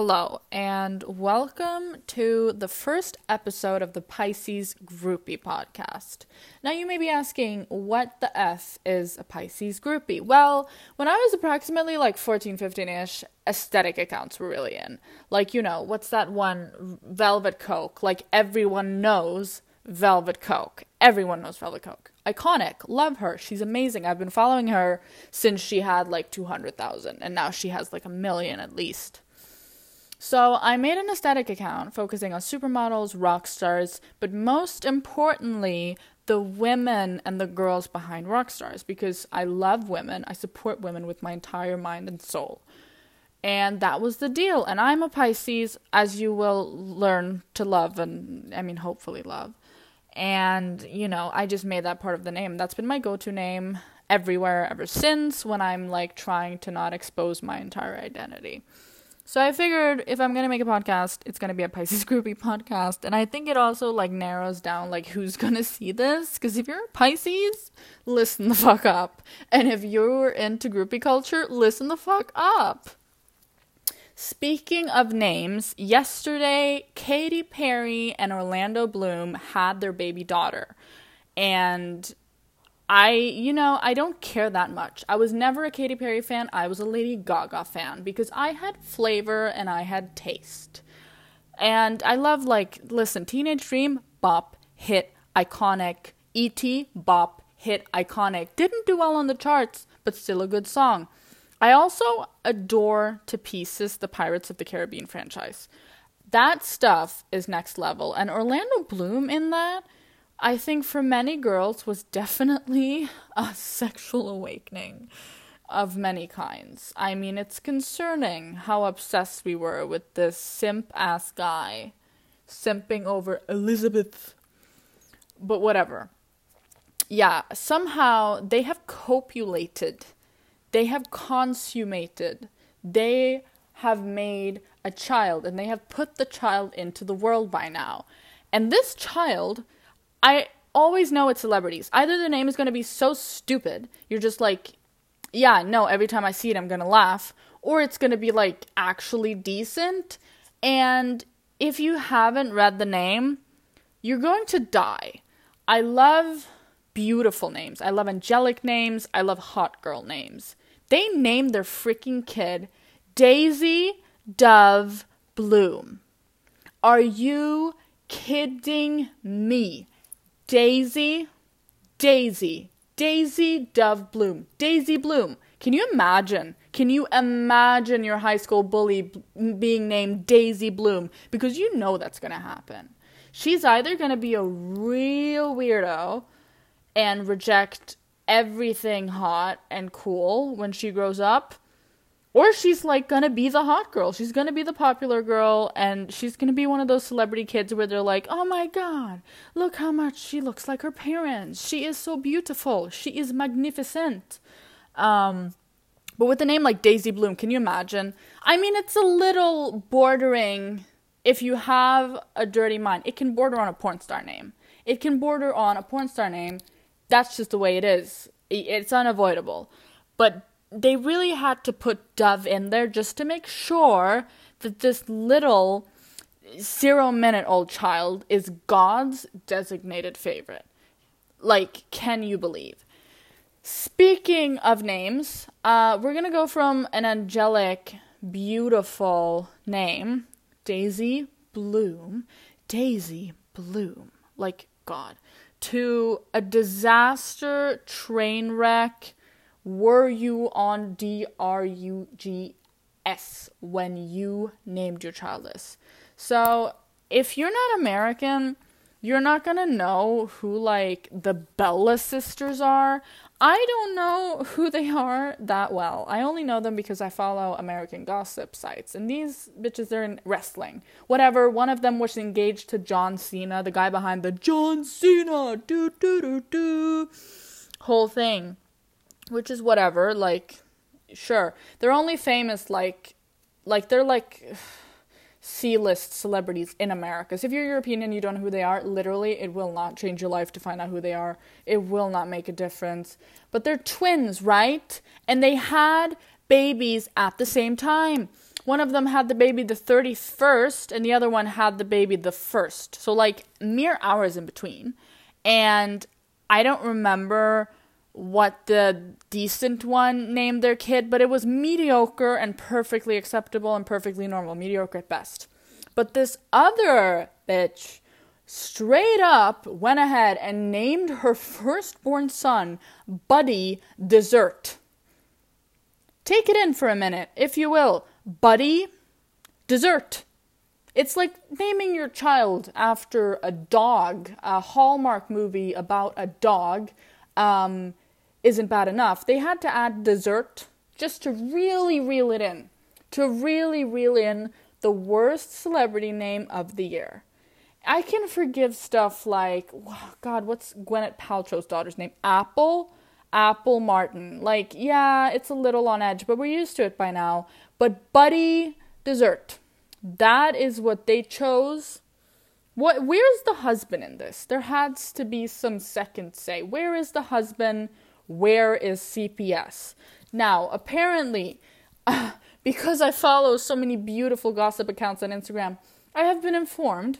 Hello, and welcome to the first episode of the Pisces Groupie podcast. Now, you may be asking, what the F is a Pisces groupie? Well, when I was approximately like 14, 15 ish, aesthetic accounts were really in. Like, you know, what's that one? Velvet Coke. Like, everyone knows Velvet Coke. Everyone knows Velvet Coke. Iconic. Love her. She's amazing. I've been following her since she had like 200,000, and now she has like a million at least. So I made an aesthetic account focusing on supermodels, rock stars, but most importantly, the women and the girls behind rock stars because I love women. I support women with my entire mind and soul. And that was the deal. And I'm a Pisces, as you will learn to love and, I mean, hopefully love. And, you know, I just made that part of the name. That's been my go to name everywhere ever since when I'm like trying to not expose my entire identity. So I figured if I'm gonna make a podcast, it's gonna be a Pisces groupie podcast, and I think it also like narrows down like who's gonna see this. Because if you're a Pisces, listen the fuck up, and if you're into groupie culture, listen the fuck up. Speaking of names, yesterday Katy Perry and Orlando Bloom had their baby daughter, and I, you know, I don't care that much. I was never a Katy Perry fan. I was a Lady Gaga fan because I had flavor and I had taste. And I love, like, listen, Teenage Dream, bop, hit, iconic. E.T., bop, hit, iconic. Didn't do well on the charts, but still a good song. I also adore to pieces the Pirates of the Caribbean franchise. That stuff is next level. And Orlando Bloom in that I think for many girls was definitely a sexual awakening of many kinds. I mean, it's concerning how obsessed we were with this simp ass guy simping over Elizabeth. But whatever. Yeah, somehow they have copulated, they have consummated, they have made a child, and they have put the child into the world by now. And this child I always know it's celebrities. Either the name is going to be so stupid, you're just like, yeah, no, every time I see it, I'm going to laugh, or it's going to be like actually decent. And if you haven't read the name, you're going to die. I love beautiful names. I love angelic names. I love hot girl names. They named their freaking kid Daisy Dove Bloom. Are you kidding me? Daisy, Daisy, Daisy Dove Bloom, Daisy Bloom. Can you imagine? Can you imagine your high school bully being named Daisy Bloom? Because you know that's going to happen. She's either going to be a real weirdo and reject everything hot and cool when she grows up, or she's like gonna be the hot girl. She's gonna be the popular girl, and she's gonna be one of those celebrity kids where they're like, oh my god, look how much she looks like her parents. She is so beautiful. She is magnificent. Um, but with a name like Daisy Bloom, can you imagine? I mean, it's a little bordering. If you have a dirty mind, it can border on a porn star name. It can border on a porn star name. That's just the way it is. It's unavoidable. But they really had to put Dove in there just to make sure that this little zero minute old child is God's designated favorite. Like, can you believe? Speaking of names, uh, we're gonna go from an angelic, beautiful name, Daisy Bloom, Daisy Bloom, like God, to a disaster train wreck were you on D R U G S when you named your child this? So, if you're not American, you're not gonna know who like the Bella sisters are. I don't know who they are that well. I only know them because I follow American gossip sites, and these bitches are in wrestling. Whatever. One of them was engaged to John Cena, the guy behind the John Cena do do do do whole thing which is whatever. Like, sure, they're only famous like, like they're like C-list celebrities in America. So if you're European and you don't know who they are, literally, it will not change your life to find out who they are. It will not make a difference. But they're twins, right? And they had babies at the same time. one of them had the baby the 31st and the other one had the baby the 1st. So like mere hours in between. And I don't remember what the decent one named their kid, but it was mediocre and perfectly acceptable and perfectly normal, mediocre at best. But this other bitch straight up went ahead and named her firstborn son Buddy Dessert. Take it in for a minute, if you will. Buddy Dessert. It's like naming your child after a dog. A Hallmark movie about a dog um, isn't bad enough. They had to add dessert just to really reel it in, to really reel in the worst celebrity name of the year. I can forgive stuff like, God, what's Gwyneth Paltrow's daughter's name? Apple? Apple Martin. Like, yeah, it's a little on edge, but we're used to it by now. But Buddy Dessert. That is what they chose. What where's the husband in this? There has to be some second say. Where is the husband? Where is CPS? Now, apparently, uh, because I follow so many beautiful gossip accounts on Instagram, I have been informed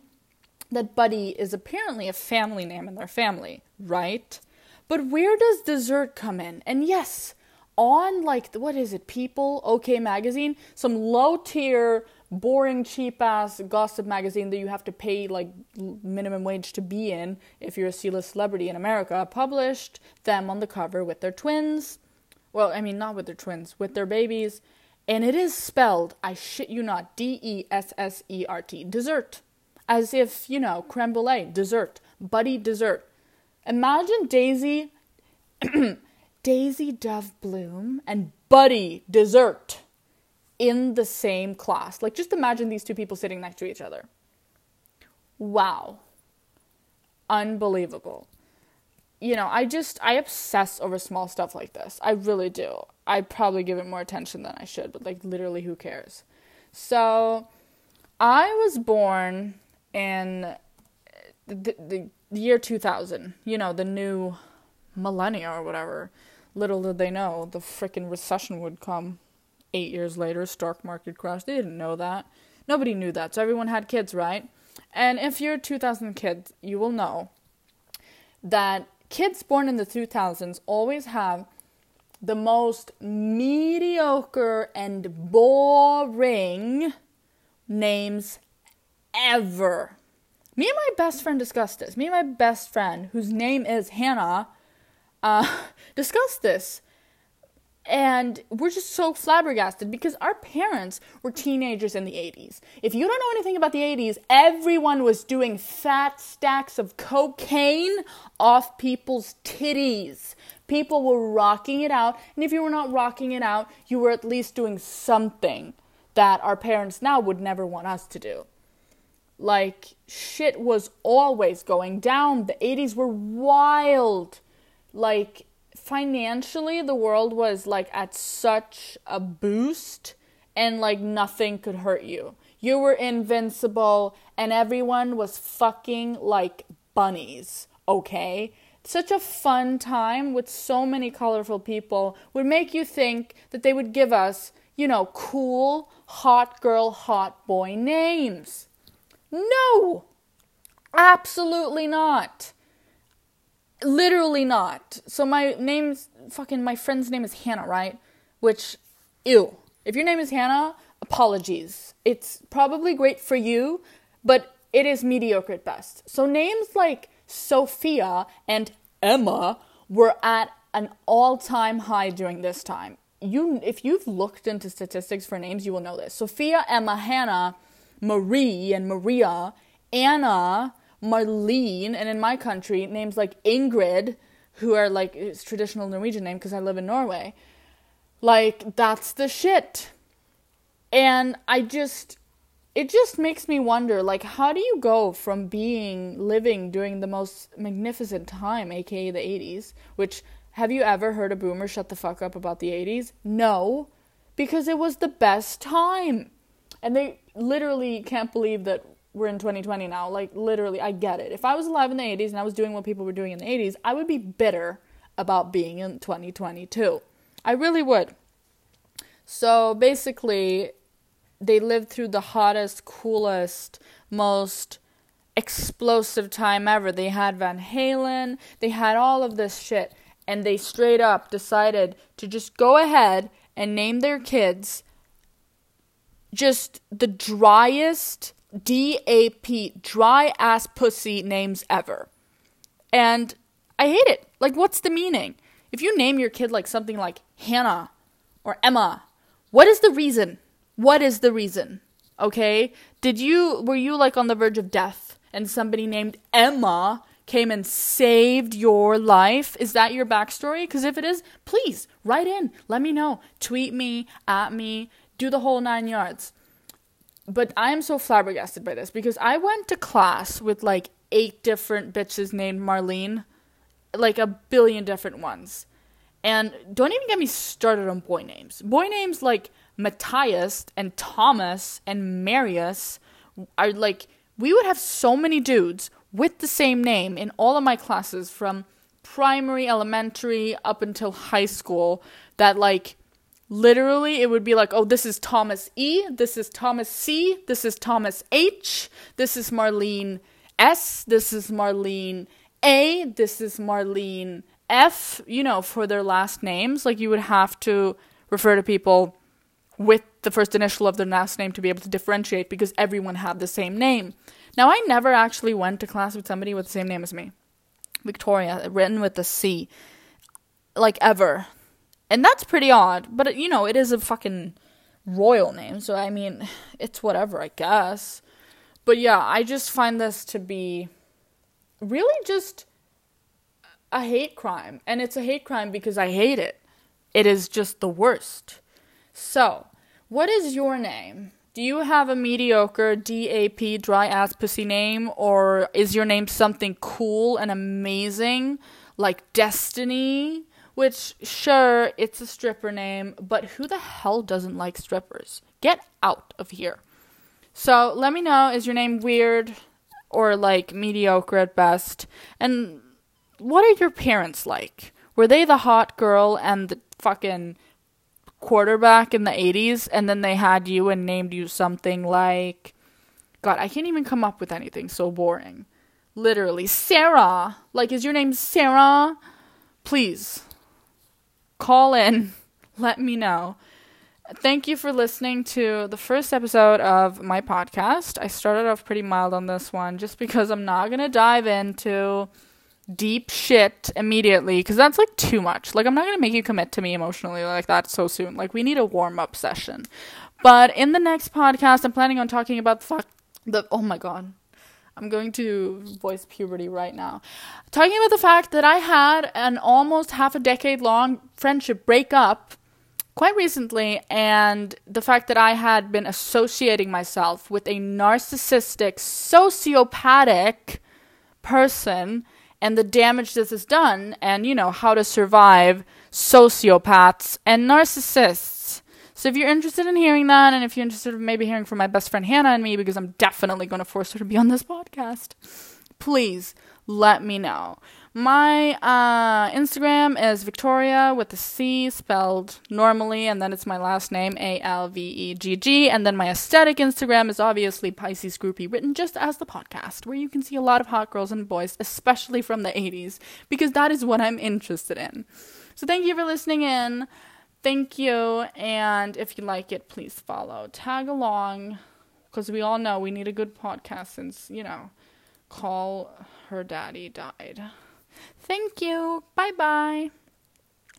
that Buddy is apparently a family name in their family, right? But where does dessert come in? And yes, on like what is it, People, OK Magazine, some low tier, boring, cheap ass gossip magazine that you have to pay like minimum wage to be in if you're a C list celebrity in America, published them on the cover with their twins. Well, I mean, not with their twins, with their babies and it is spelled, I shit you not, D E S S E R T, dessert. As if, you know, creme brulee, dessert, buddy dessert. Imagine Daisy, Daisy Dove Bloom and Buddy Dessert in the same class. Like, just imagine these two people sitting next to each other. Wow. Unbelievable you know, I just I obsess over small stuff like this. I really do. I probably give it more attention than I should, but like literally who cares? So, I was born in the, the, the year 2000, you know, the new millennia or whatever. Little did they know the freaking recession would come 8 years later, stock market crash. They didn't know that. Nobody knew that. So everyone had kids, right? And if you're a 2000 kid, you will know that kids born in the 2000s always have the most mediocre and boring names ever. Me and my best friend discussed this. Me and my best friend, whose name is Hannah, uh, discussed this and we're just so flabbergasted because our parents were teenagers in the 80s. If you don't know anything about the 80s, everyone was doing fat stacks of cocaine off people's titties. People were rocking it out, and if you were not rocking it out, you were at least doing something that our parents now would never want us to do. Like, shit was always going down. The 80s were wild. Like, financially the world was like at such a boost and like nothing could hurt you. You were invincible and everyone was fucking like bunnies, okay? Such a fun time with so many colorful people would make you think that they would give us, you know, cool, hot girl, hot boy names. No! Absolutely not. Literally not. So my name's fucking my friend's name is Hannah, right? Which ew. If your name is Hannah, apologies. It's probably great for you, but it is mediocre at best. So names like Sophia and Emma were at an all-time high during this time. You if you've looked into statistics for names, you will know this. Sophia, Emma, Hannah, Marie and Maria, Anna, Marlene, and in my country, names like Ingrid, who are like it's traditional Norwegian name because I live in Norway. Like that's the shit. And I just it just makes me wonder like how do you go from being living during the most magnificent time, aka the 80s, which have you ever heard a boomer shut the fuck up about the 80s? No, because it was the best time. And they literally can't believe that we're in 2020 now. Like, literally, I get it. If I was alive in the 80s and I was doing what people were doing in the 80s, I would be bitter about being in 2022. I really would. So basically, they lived through the hottest, coolest, most explosive time ever. They had Van Halen, they had all of this shit, and they straight up decided to just go ahead and name their kids just the driest DAP, dry ass pussy names ever. And I hate it. Like, what's the meaning? If you name your kid like something like Hannah or Emma, what is the reason? What is the reason? Okay? Did you, were you like on the verge of death and somebody named Emma came and saved your life? Is that your backstory? Because if it is, please write in. Let me know. Tweet me, at me, do the whole nine yards. But I am so flabbergasted by this because I went to class with like eight different bitches named Marlene, like a billion different ones. And don't even get me started on boy names. Boy names like Matthias and Thomas and Marius are like, we would have so many dudes with the same name in all of my classes from primary, elementary, up until high school that like literally it would be like oh this is thomas e this is thomas c this is thomas h this is marlene s this is marlene a this is marlene f you know for their last names. Like you would have to refer to people with the first initial of their last name to be able to differentiate because everyone had the same name. Now i never actually went to class with somebody with the same name as me. Victoria written with the c. Like ever and that's pretty odd, but you know, it is a fucking royal name, so I mean, it's whatever, I guess. But yeah, I just find this to be really just a hate crime. And it's a hate crime because I hate it. It is just the worst. So, what is your name? Do you have a mediocre DAP dry ass pussy name or is your name something cool and amazing like Destiny which, sure, it's a stripper name, but who the hell doesn't like strippers? Get out of here. So let me know is your name weird or like mediocre at best? And what are your parents like? Were they the hot girl and the fucking quarterback in the 80s and then they had you and named you something like God, I can't even come up with anything so boring. Literally, Sarah. Like is your name Sarah? Please call in, let me know. Thank you for listening to the first episode of my podcast. I started off pretty mild on this one just because I'm not going to dive into deep shit immediately because that's like too much. Like, I'm not going to make you commit to me emotionally like that so soon. Like, we need a warm up session. But in the next podcast, I'm planning on talking about the fuck. The, oh my god. I'm going to voice puberty right now. Talking about the fact that I had an almost half a decade long friendship break up quite recently, and the fact that I had been associating myself with a narcissistic, sociopathic person, and the damage this has done, and you know, how to survive sociopaths and narcissists. So if you're interested in hearing that, and if you're interested in maybe hearing from my best friend Hannah and me, because I'm definitely going to force her to be on this podcast, please let me know. My uh, Instagram is Victoria with the C spelled normally, and then it's my last name, A L V E G G. And then my aesthetic Instagram is obviously Pisces Groupie, written just as the podcast, where you can see a lot of hot girls and boys, especially from the 80s, because that is what I'm interested in. So thank you for listening in. Thank you. And if you like it, please follow. Tag along. Because we all know we need a good podcast since, you know, call her daddy died. Thank you. Bye bye.